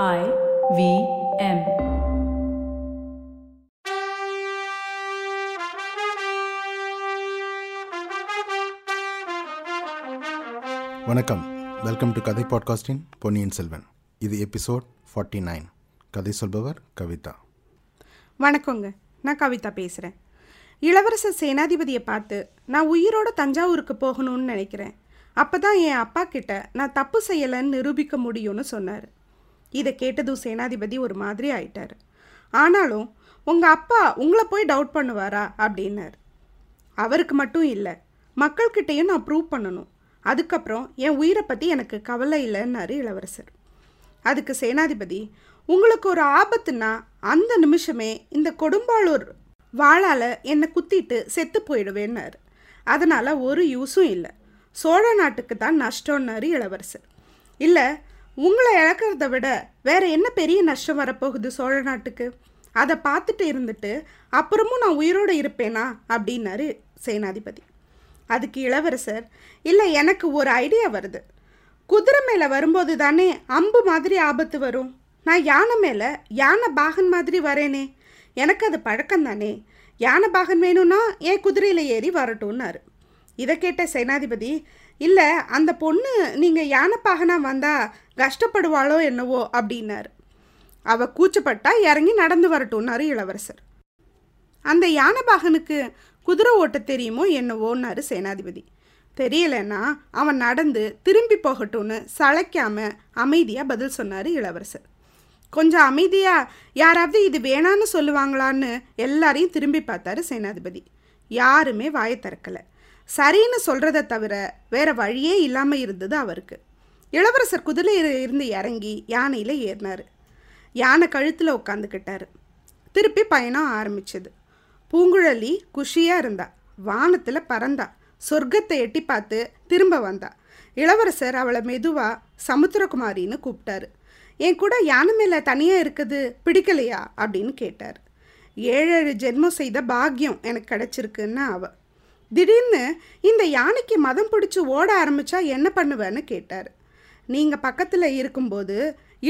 I V M. வணக்கம். Welcome to கதை பாட்காஸ்டின் பொன்னியின் செல்வன் இது எபிசோட் ஃபார்ட்டி நைன் கதை சொல்பவர் கவிதா. வணக்கங்க. நான் கவிதா பேசுகிறேன் இளவரசர் சேனாதிபதியை பார்த்து நான் உயிரோட தஞ்சாவூருக்கு போகணும்னு நினைக்கிறேன். அப்போ தான் என் அப்பா கிட்ட நான் தப்பு செய்யலைன்னு நிரூபிக்க முடியும்னு சொன்னார். இதை கேட்டதும் சேனாதிபதி ஒரு மாதிரி ஆயிட்டார். ஆனாலும் உங்கள் அப்பா உங்களை போய் டவுட் பண்ணுவாரா? அப்படின்னார். அவருக்கு மட்டும் இல்லை மக்கள்கிட்டையும் நான் ப்ரூவ் பண்ணணும். அதுக்கப்புறம் என் உயிரை பற்றி எனக்கு கவலை இல்லைன்னாரு இளவரசர். அதுக்கு சேனாதிபதி உங்களுக்கு ஒரு ஆபத்துனா அந்த நிமிஷமே இந்த கொடும்பாளூர் வாழால் என்னை குத்திட்டு செத்து போயிடுவேன்னாரு. அதனால் ஒரு யூஸும் இல்லை. சோழ நாட்டுக்கு தான் நஷ்டம்னாரு இளவரசர். இல்லை உங்களை இழக்கிறத விட வேற என்ன பெரிய நஷ்டம் வரப்போகுது சோழ நாட்டுக்கு? அதை பார்த்துட்டு இருந்துட்டு அப்புறமும் நான் உயிரோடு இருப்பேனா? அப்படின்னாரு சேனாதிபதி. அதுக்கு இளவரசர் இல்லை எனக்கு ஒரு ஐடியா வருது. குதிரை மேலே வரும்போது தானே அம்பு மாதிரி ஆபத்து வரும். நான் யானை மேலே யானை பாகன் மாதிரி வரேனே. எனக்கு அது பழக்கம் தானே. யானை பாகன் வேணும்னா ஏன் குதிரையில் ஏறி வரட்டும்னாரு. இதை கேட்ட சேனாதிபதி இல்லை அந்த பொண்ணு நீங்கள் யானைப்பாகனா வந்தால் கஷ்டப்படுவாளோ என்னவோ அப்படின்னாரு. அவ கூச்சப்பட்டா இறங்கி நடந்து வரட்டும்னாரு இளவரசர். அந்த யானைபாகனுக்கு குதிரை ஓட்ட தெரியுமோ என்னவோன்னாரு சேனாதிபதி. தெரியலன்னா அவன் நடந்து திரும்பி போகட்டும்னு சளைக்காம அமைதியாக பதில் சொன்னார் இளவரசர். கொஞ்சம் அமைதியாக யாராவது இது வேணான்னு சொல்லுவாங்களான்னு எல்லாரையும் திரும்பி பார்த்தாரு சேனாதிபதி. யாருமே வாயை திறக்கலை. சரின்னு சொல்கிறத தவிர வேற வழியே இல்லாமல் இருந்தது அவருக்கு. இளவரசர் குதிரையில் இருந்து இறங்கி யானையில் ஏறினார். யானை கழுத்தில் உட்காந்துக்கிட்டாரு திருப்பி பயணம் ஆரம்பிச்சது. பூங்குழலி குஷியாக இருந்தா. வானத்தில் பறந்தா. சொர்க்கத்தை எட்டி பார்த்து திரும்ப வந்தா. இளவரசர் அவளை மெதுவாக சமுத்திரகுமாரின்னு கூப்பிட்டாரு. என் கூட யானை மேலே தனியாக இருக்குது பிடிக்கலையா? அப்படின்னு கேட்டார். ஏழேழு ஜென்மம் செய்த பாக்கியம் எனக்கு கிடச்சிருக்குன்னு அவள் திடீர்னு இந்த யானைக்கு மதம் பிடிச்சி ஓட ஆரம்பிச்சா என்ன பண்ணுவேன்னு கேட்டார். நீங்கள் பக்கத்தில் இருக்கும்போது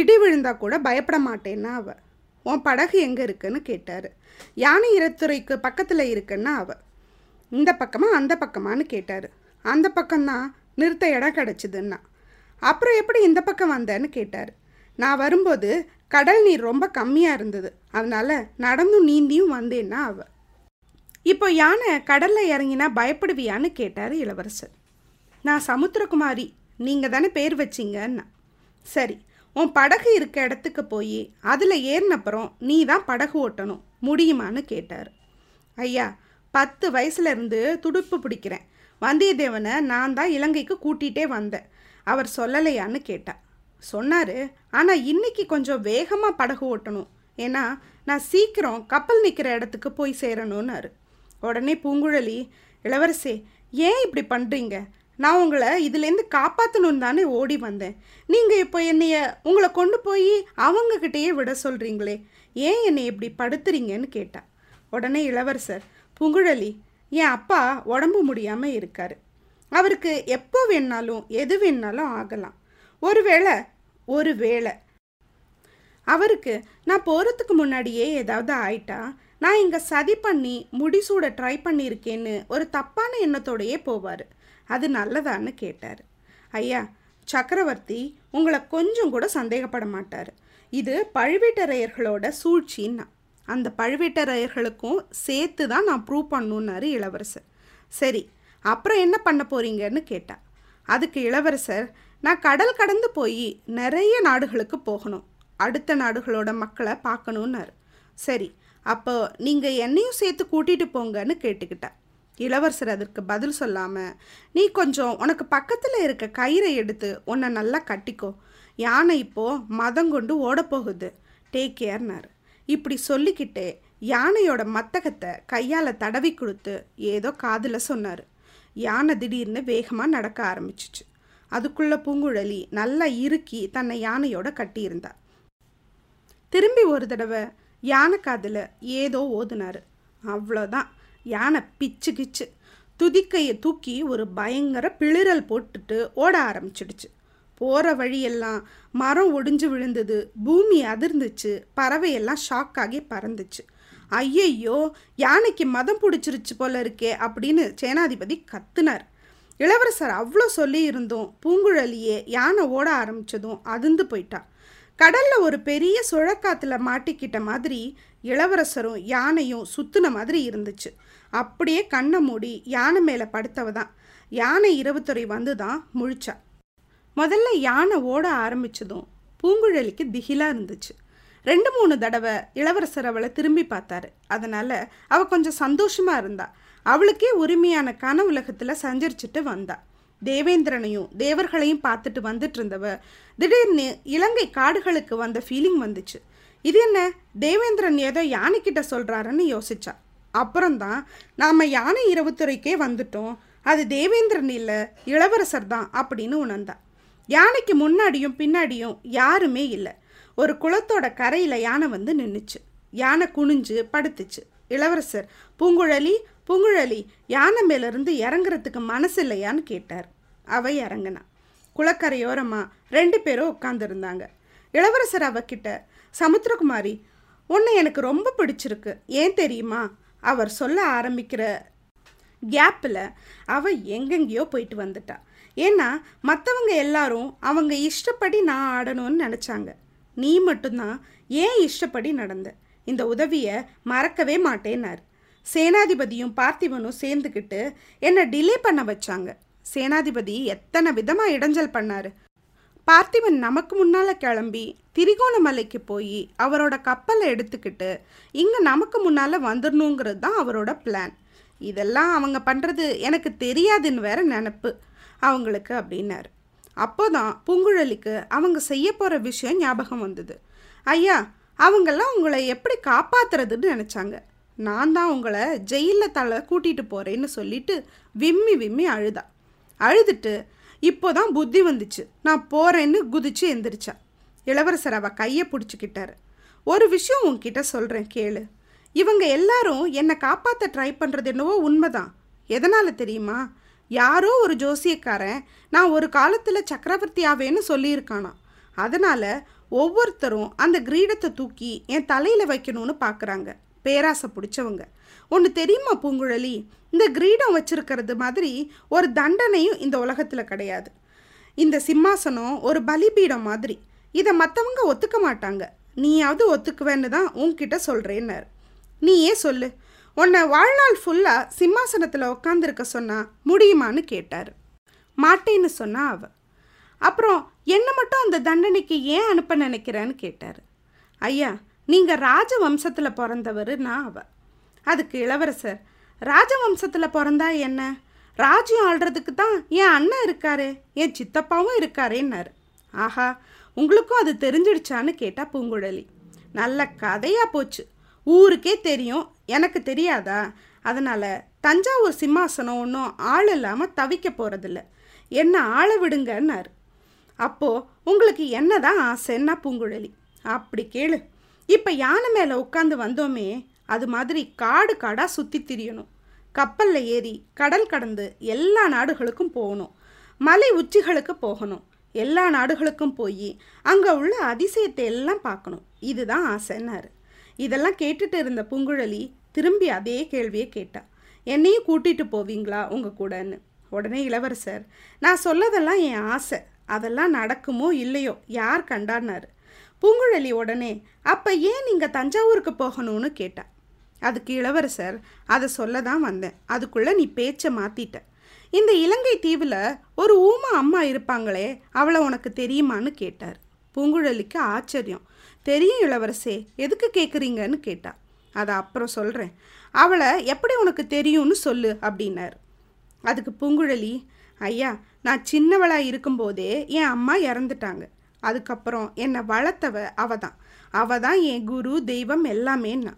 இடி விழுந்தா கூட பயப்பட மாட்டேன்னா அவள் உன் படகு எங்கே இருக்குன்னு கேட்டார். யானை இறத்துறைக்கு பக்கத்தில் இருக்குன்னா அவள் இந்த பக்கமாக அந்த பக்கமான்னு கேட்டார். அந்த பக்கம்தான் நிறுத்த இடம் கிடச்சிதுன்னா. அப்புறம் எப்படி இந்த பக்கம் வந்தேன்னு கேட்டார். நான் வரும்போது கடல் நீர் ரொம்ப கம்மியாக இருந்தது. அதனால் நடந்தும் நீந்தியும் வந்தேன்னா அவள் இப்போ யானை கடலில் இறங்கினா பயப்படுவியான்னு கேட்டார் இளவரசர். நான் சமுத்திரகுமாரி நீங்கள் தானே பேர் வச்சிங்கன்னா. சரி உன் படகு இருக்க இடத்துக்கு போய் அதில் ஏறினப்புறம் நீ தான் படகு ஓட்டணும் முடியுமான்னு கேட்டார். ஐயா பத்து வயசுலேருந்து துடுப்பு பிடிக்கிறேன். வந்தியத்தேவனை நான் தான் இலங்கைக்கு கூட்டிகிட்டே வந்தேன். அவர் சொல்லலையான்னு கேட்டா. சொன்னார் ஆனால் இன்னைக்கு கொஞ்சம் வேகமாக படகு ஓட்டணும். ஏன்னா நான் சீக்கிரம் கப்பல் நிற்கிற இடத்துக்கு போய் சேரணும்னாரு. உடனே பூங்குழலி இளவரசே ஏன் இப்படி பண்ணுறீங்க நான் உங்களை இதுலேருந்து காப்பாற்றணும் தானே ஓடி வந்தேன். நீங்கள் இப்போ என்னைய உங்களை கொண்டு போய் அவங்கக்கிட்டேயே விட சொல்கிறீங்களே ஏன் என்னை இப்படி படுத்துறீங்கன்னு கேட்டா? உடனே இளவரசர் பூங்குழலி என் அப்பா உடம்பு முடியாமல் இருக்கார். அவருக்கு எப்போ வேணாலும் எது வேணாலும் ஆகலாம். ஒருவேளை ஒருவேளை அவருக்கு நான் போகிறதுக்கு முன்னாடியே ஏதாவது ஆயிட்டா? நான் இங்கே சதி பண்ணி முடிசூட ட்ரை பண்ணியிருக்கேன்னு ஒரு தப்பான எண்ணத்தோடையே போவார். அது நல்லதான்னு கேட்டார். ஐயா சக்கரவர்த்தி உங்களை கொஞ்சம் கூட சந்தேகப்பட மாட்டார். இது பழுவேட்டரையர்களோட சூழ்ச்சின்னா. அந்த பழுவேட்டரையர்களுக்கும் சேர்த்து தான் நான் ப்ரூவ் பண்ணுன்னாரு இளவரசர். சரி அப்புறம் என்ன பண்ண போறீங்கன்னு கேட்டா. அதுக்கு இளவரசர் நான் கடல் கடந்து போய் நிறைய நாடுகளுக்கு போகணும். அடுத்த நாடுகளோட மக்களை பார்க்கணுன்னாரு. சரி அப்போ நீங்கள் என்னையும் சேர்த்து கூட்டிகிட்டு போங்கன்னு கேட்டுக்கிட்டா. இளவரசர் அதற்கு பதில் சொல்லாமல் நீ கொஞ்சம் உனக்கு பக்கத்தில் இருக்க கயிறை எடுத்து உன்னை நல்லா கட்டிக்கோ. யானை இப்போது மதம் கொண்டு ஓடப்போகுது டேக் கேர்னார் இப்படி சொல்லிக்கிட்டே யானையோட மத்தகத்தை கையால் தடவி கொடுத்து ஏதோ காதில் சொன்னார். யானை திடீர்னு வேகமாக நடக்க ஆரம்பிச்சிச்சு. அதுக்குள்ளே பூங்குழலி நல்லா இறுக்கி தன்னை யானையோட கட்டியிருந்தா. திரும்பி ஒரு தடவை யானை காதில் ஏதோ ஓதுனார். அவ்வளோதான் யானை பிச்சு கிச்சு. துதிக்கையை தூக்கி ஒரு பயங்கர பிளிரல் போட்டுட்டு ஓட ஆரம்பிச்சிடுச்சு. போகிற வழியெல்லாம் மரம் ஒடிஞ்சு விழுந்தது பூமி அதிர்ந்துச்சு பறவையெல்லாம் ஷாக் ஆகி பறந்துச்சு. ஐயையோ யானைக்கு மதம் பிடிச்சிருச்சு போல இருக்கே அப்படின்னு சேனாதிபதி கத்துனார். இளவரசர் அவ்வளோ சொல்லி இருந்தும் பூங்குழலியே யானை ஓட ஆரம்பிச்சதும் அதிர்ந்து போயிட்டா. கடல்ல ஒரு பெரிய சுழக்காத்துல மாட்டிக்கிட்ட மாதிரி இளவரசரும் யானையும் சுத்துன மாதிரி இருந்துச்சு. அப்படியே கண்ணை மூடி யானை மேலே படுத்தவ தான். யானை இரவுத்துறை வந்து தான் முழிச்சா. முதல்ல யானை ஓட ஆரம்பிச்சதும் பூங்குழலிக்கு திகிலா இருந்துச்சு. ரெண்டு மூணு தடவை இளவரசர் அவளை திரும்பி பார்த்தாரு. அதனால அவ கொஞ்சம் சந்தோஷமா இருந்தா. அவளுக்கே உரிமையான கனவுலகத்துல சஞ்சரிச்சுட்டு வந்தாள் தேவேந்திரனையும் தேவர்களையும் பார்த்துட்டு வந்துட்டு இருந்தவ திடீர்னு இலங்கை காடுகளுக்கு வந்த ஃபீலிங் வந்துச்சு. இது என்ன? தேவேந்திரன் ஏதோ யானைக்கிட்ட சொல்கிறாருன்னு யோசிச்சா. அப்புறம்தான் நாம் யானை இரவுத்துறைக்கே வந்துட்டோம். அது தேவேந்திரன் இல்லை இளவரசர் தான் அப்படின்னு உணர்ந்தா. யானைக்கு முன்னாடியும் பின்னாடியும் யாருமே இல்லை. ஒரு குளத்தோட கரையில் யானை வந்து நின்றுச்சு யானை குனிஞ்சு படுத்துச்சு. இளவரசர் பூங்குழலி பூங்குழலி யானை மேலேருந்து இறங்குறதுக்கு மனசு இல்லையான்னு கேட்டார். அவ இறங்கினா குளக்கரையோரமாக ரெண்டு பேரும் உட்காந்துருந்தாங்க இளவரசர் அவகிட்ட சமுத்திரகுமாரி உன்னை எனக்கு ரொம்ப பிடிச்சிருக்கு. ஏன் தெரியுமா? அவர் சொல்ல ஆரம்பிக்கிற கேப்பில் அவள் எங்கெங்கேயோ போயிட்டு வந்துட்டா. ஏன்னா மற்றவங்க எல்லாரும் அவங்க இஷ்டப்படி நான் ஆடணும்னு நினச்சாங்க. நீ மட்டும்தான் ஏன் இஷ்டப்படி நடந்த? இந்த உதவியை மறக்கவே மாட்டேன்னாரு. சேனாதிபதியும் பார்த்திபனும் சேர்ந்துக்கிட்டு என்னை டிலே பண்ண வச்சாங்க. சேனாதிபதி எத்தனை விதமாக இடைஞ்சல் பண்ணார். பார்த்திபன் நமக்கு முன்னால் கிளம்பி திரிகோணமலைக்கு போய் அவரோட கப்பலை எடுத்துக்கிட்டு இங்கே நமக்கு முன்னால் வந்துடணுங்கிறது தான் அவரோட பிளான் இதெல்லாம் அவங்க பண்ணுறது எனக்கு தெரியாதுன்னு வேற நினப்பு. அவங்களுக்கு அப்படின்னாரு. அப்போதான் பூங்குழலிக்கு அவங்க செய்ய போகிற விஷயம் ஞாபகம் வந்தது. ஐயா அவங்கெல்லாம் உங்களை எப்படி காப்பாத்துறதுன்னு நினச்சாங்க. நான் தான் உங்களை ஜெயிலில் தலை கூட்டிகிட்டு போகிறேன்னு சொல்லிட்டு விம்மி விம்மி அழுதா. அழுதுட்டு இப்போ தான் புத்தி வந்துச்சு. நான் போகிறேன்னு குதிச்சு எந்திரிச்சா. இளவரசர் அவள் கையை பிடிச்சிக்கிட்டாரு. ஒரு விஷயம் உன்கிட்ட சொல்கிறேன் கேளு. இவங்க எல்லாரும் என்னை காப்பாற்ற ட்ரை பண்ணுறது என்னவோ உண்மைதான். எதனால் தெரியுமா? யாரோ ஒரு ஜோசியக்காரன் நான் ஒரு காலத்தில் சக்கரவர்த்தி ஆவேன்னு சொல்லியிருக்கானா. அதனால் ஒவ்வொருத்தரும் அந்த கிரீடத்தை தூக்கி என் தலையில் வைக்கணும்னு பார்க்குறாங்க பேராசை பிடிச்சவங்க. ஒன்று தெரியுமா பூங்குழலி? இந்த கிரீடம் வச்சிருக்கிறது மாதிரி ஒரு தண்டனையும் இந்த உலகத்தில் கிடையாது. இந்த சிம்மாசனம் ஒரு பலிபீடம் மாதிரி. இதை மற்றவங்க ஒத்துக்க மாட்டாங்க. நீயாவது ஒத்துக்குவேன்னு தான் உன்கிட்ட சொல்கிறேன்னாரு நீயே சொல்லு? உன்னை வாழ்நாள் ஃபுல்லாக சிம்மாசனத்தில் உட்காந்துருக்க சொன்னால் முடியுமான்னு கேட்டார். மாட்டேன்னு சொன்னா அவ. அப்புறம் என்னை மட்டும் அந்த தண்டனைக்கு ஏன் அனுப்ப நினைக்கிறேன்னு கேட்டார். ஐயா நீங்கள் ராஜ வம்சத்தில் பிறந்தவர் நான் அவ. அதுக்கு இளவரசர் ராஜவம்சத்தில் பிறந்தா என்ன? ராஜ்யம் ஆள்றதுக்கு தான் என் அண்ணன் இருக்காரு என் சித்தப்பாவும் இருக்காரேன்னாரு. ஆஹா உங்களுக்கும் அது தெரிஞ்சிடுச்சான்னு கேட்டா பூங்குழலி. நல்ல கதையாக போச்சு. ஊருக்கே தெரியும். எனக்கு தெரியாதா? அதனால் தஞ்சாவூர் சிம்மாசனம் ஒன்றும் ஆள் இல்லாமல் தவிக்க போகிறதில்ல என்ன ஆள விடுங்கன்னாரு. அப்போது உங்களுக்கு என்ன தான் ஆசைன்னா பூங்குழலி அப்படி கேளு. இப்போ யானை மேலே உட்காந்து வந்தோமே அது மாதிரி காடு காடாக சுற்றி திரியணும். கப்பலில் ஏறி கடல் கடந்து எல்லா நாடுகளுக்கும் போகணும். மலை உச்சிகளுக்கு போகணும். எல்லா நாடுகளுக்கும் போய் அங்கே உள்ள அதிசயத்தை எல்லாம் பார்க்கணும். இதுதான் ஆசைன்னாரு. இதெல்லாம் கேட்டுட்டு இருந்த பூங்குழலி திரும்பி அதே கேள்வியை கேட்டா. என்னையும் கூட்டிகிட்டு போவீங்களா உங்கள் கூடன்னு? உடனே இளவரசர் நான் சொல்லதெல்லாம் என் ஆசை. அதெல்லாம் நடக்குமோ இல்லையோ யார் கண்டான்னாரு? பூங்குழலி உடனே அப்போ ஏன் நீங்கள் தஞ்சாவூருக்கு போகணும்னு கேட்டா? அதுக்கு இளவரசர் அதை சொல்ல தான் வந்தேன். அதுக்குள்ளே நீ பேச்சை மாற்றிட்ட இந்த இலங்கை தீவில் ஒரு ஊமா அம்மா இருப்பாங்களே அவளை உனக்கு தெரியுமான்னு கேட்டார். பூங்குழலிக்கு ஆச்சரியம். தெரியும் இளவரசே எதுக்கு கேட்குறீங்கன்னு கேட்டா. அதை அப்புறம் சொல்கிறேன் அவளை எப்படி உனக்கு தெரியும்னு சொல்லு அப்படின்னார். அதுக்கு பூங்குழலி ஐயா நான் சின்னவளாக இருக்கும்போதே என் அம்மா இறந்துட்டாங்க. அதுக்கப்புறம் என்னை வளர்த்தவ அவ தான். அவ தான் என் குரு தெய்வம் எல்லாமேன்னா.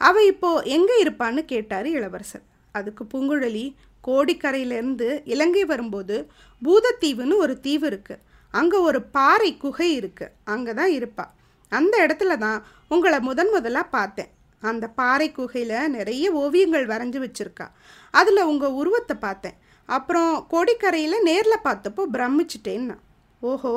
அவ இப்போ எங்கே இருப்பான்னு கேட்டார் இளவரசர். அதுக்கு பூங்குழலி கோடிக்கரையிலேருந்து இலங்கை வரும்போது பூதத்தீவுன்னு ஒரு தீவு இருக்குது அங்கே ஒரு பாறை குகை இருக்குது அங்கே தான் இருப்பா. அந்த இடத்துல தான் உங்களை முதன் முதலாக பார்த்தேன். அந்த பாறை குகையில் நிறைய ஓவியங்கள் வரைஞ்சி வச்சுருக்கா. அதில் உங்கள் உருவத்தை பார்த்தேன். அப்புறம் கோடிக்கரையில் நேரில் பார்த்தப்போ பிரமிச்சிட்டேன்னா. ஓஹோ!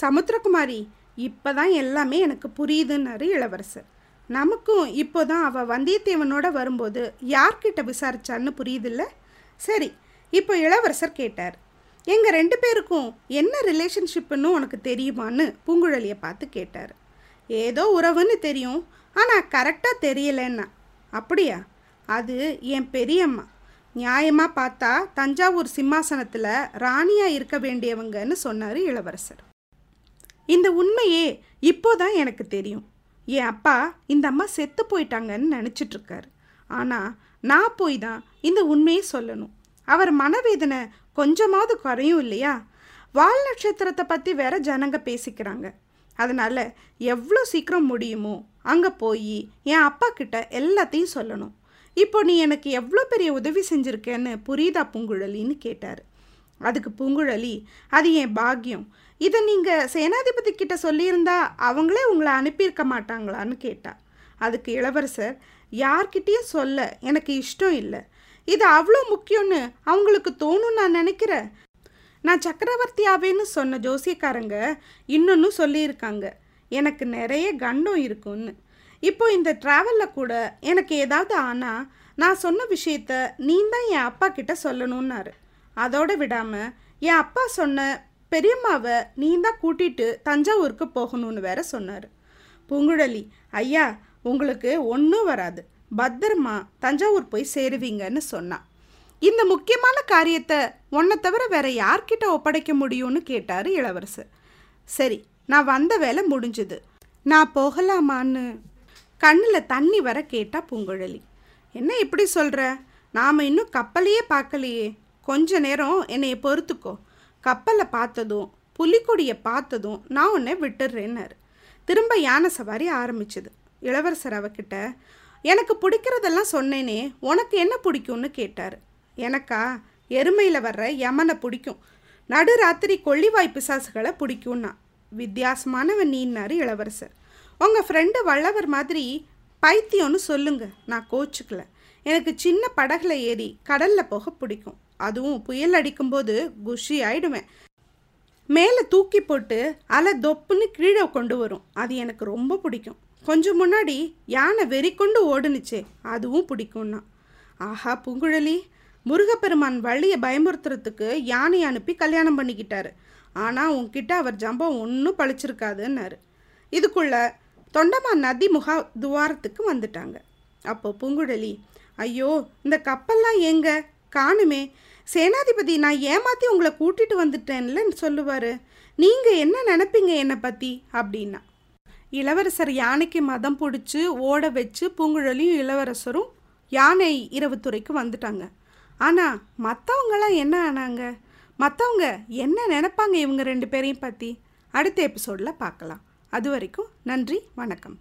சமுத்திரகுமாரி இப்பதான் எல்லாமே எனக்கு புரியுதுன்னாரு இளவரசர். நமக்கும் இப்போதான் அவள் வந்தியத்தேவனோட வரும்போது யார்கிட்ட விசாரிச்சான்னு புரியுதுல்ல? சரி இப்போ இளவரசர் கேட்டார். எங்கள் ரெண்டு பேருக்கும் என்ன ரிலேஷன்ஷிப்புன்னு உனக்கு தெரியுமான்னு பூங்குழலியை பார்த்து கேட்டார். ஏதோ உறவுன்னு தெரியும் ஆனால் கரெக்டாக தெரியலன்னா. அப்படியா? அது என் பெரியம்மா. நியாயமாக பார்த்தா தஞ்சாவூர் சிம்மாசனத்தில் ராணியாக இருக்க வேண்டியவங்கன்னு சொன்னார் இளவரசர். இந்த உண்மையே இப்போதான் எனக்கு தெரியும். என் அப்பா இந்த அம்மா செத்து போயிட்டாங்கன்னு நினச்சிட்ருக்கார். ஆனால் நான் போய் தான் இந்த உண்மையை சொல்லணும். அவர் மனவேதனை கொஞ்சமாவது குறையும் இல்லையா? வால் நட்சத்திரத்தை பற்றி வேற ஜனங்க பேசிக்கிறாங்க. அதனால் எவ்வளோ சீக்கிரம் முடியுமோ அங்கே போய் என் அப்பா கிட்ட எல்லாத்தையும் சொல்லணும். இப்போ நீ எனக்கு எவ்வளோ பெரிய உதவி செஞ்சுருக்கேன்னு புரியுதா பூங்குழலின்னு கேட்டார். அதுக்கு பூங்குழலி அது என் பாக்கியம்? இதை நீங்கள் சேனாதிபதி கிட்ட சொல்லியிருந்தா அவங்களே உங்களை அனுப்பியிருக்க மாட்டாங்களான்னு கேட்டா. அதுக்கு இளவரசர் யார்கிட்டேயும் சொல்ல எனக்கு இஷ்டம் இல்லை. இது அவ்வளோ முக்கியம்னு அவங்களுக்கு தோணும் நான் நினைக்கிறேன். நான் சக்கரவர்த்தியாவேன்னு சொன்ன ஜோசியக்காரங்க இன்னொன்னு சொல்லியிருக்காங்க. எனக்கு நிறைய கண்டம் இருக்கும்னு. இப்போ இந்த ட்ராவலில் கூட எனக்கு ஏதாவது ஆனால் நான் சொன்ன விஷயத்த நீ தான் என் அப்பா கிட்ட சொல்லணும்னாரு. அதோடு விடாமல் என் அப்பா சொன்ன பெரியம்மாவை நீ தான் கூட்டிட்டு தஞ்சாவூருக்கு போகணும்னு வேற சொன்னார். பூங்குழலி ஐயா உங்களுக்கு ஒன்றும் வராது. பத்திரமா தஞ்சாவூர் போய் சேருவீங்கன்னு சொன்னான் இந்த முக்கியமான காரியத்தை உன்னை தவிர வேற யார்கிட்ட ஒப்படைக்க முடியும்னு கேட்டார் இளவரசர் சரி நான் வந்த வேலை முடிஞ்சுது. நான் போகலாமான்னு? கண்ணில் தண்ணி வர கேட்டா பூங்குழலி. என்ன இப்படி சொல்கிற நாம் இன்னும் கப்பலையே பார்க்கலையே. கொஞ்ச நேரம் என்னைய பொறுத்துக்கோ. கப்பலை பார்த்ததும் புலிக்கொடியை பார்த்ததும் நான் உன்னை விட்டுடுறேன்னாரு திரும்ப யானை சவாரி ஆரம்பிச்சது. இளவரசர் அவகிட்ட எனக்கு பிடிக்கிறதெல்லாம் சொன்னேனே உனக்கு என்ன பிடிக்கும்னு கேட்டார். எனக்கா? எருமையில் வர்ற யமனை பிடிக்கும். நடுராத்திரி கொள்ளிவாய் பிசாசுகளை பிடிக்கும்னா. வித்தியாசமானவன் நீன்னாரு இளவரசர். உங்கள் ஃப்ரெண்டு வல்லவர் மாதிரி பைத்தியம்னு சொல்லுங்க. நான் கோச்சுக்கல. எனக்கு சின்ன படகுல ஏறி கடலில் போக பிடிக்கும். அதுவும் புயல் அடிக்கும்போது குஷி ஆயிடுவேன். மேலே தூக்கி போட்டு அலை தொப்புன்னு கீழே கொண்டு வரும். அது எனக்கு ரொம்ப பிடிக்கும். கொஞ்சம் முன்னாடி யானை வெறி கொண்டு ஓடுனுச்சே அதுவும் பிடிக்கும்னா. ஆஹா பூங்குழலி. முருகப்பெருமான் வழியை பயமுறுத்துறதுக்கு யானை அனுப்பி கல்யாணம் பண்ணிக்கிட்டாரு. ஆனால் உன்கிட்ட அவர் ஜம்பம் ஒன்றும் பழிச்சிருக்காதுன்னாரு. இதுக்குள்ள தொண்டமான் நதி முகா துவாரத்துக்கு வந்துட்டாங்க. அப்போ பூங்குழலி ஐயோ இந்த கப்பல்லாம் எங்க காணுமே. சேனாதிபதி நான் ஏமாத்தி உங்களை கூட்டிட்டு வந்துட்டேன்ல சொல்லுவாரு. நீங்க என்ன நினைப்பீங்க என்னை பத்தி? அப்படின்னா இளவரசர் யானைக்கு மதம் பிடிச்சி ஓட வச்சு பூங்குழலியும் இளவரசரும் யானை இரவு துறைக்கு வந்துட்டாங்க. ஆனால் மற்றவங்களாம் என்ன ஆனாங்க? மற்றவங்க என்ன நினைப்பாங்க இவங்க ரெண்டு பேரையும் பற்றி அடுத்த எபிசோடில் பார்க்கலாம். அது வரைக்கும் நன்றி வணக்கம்.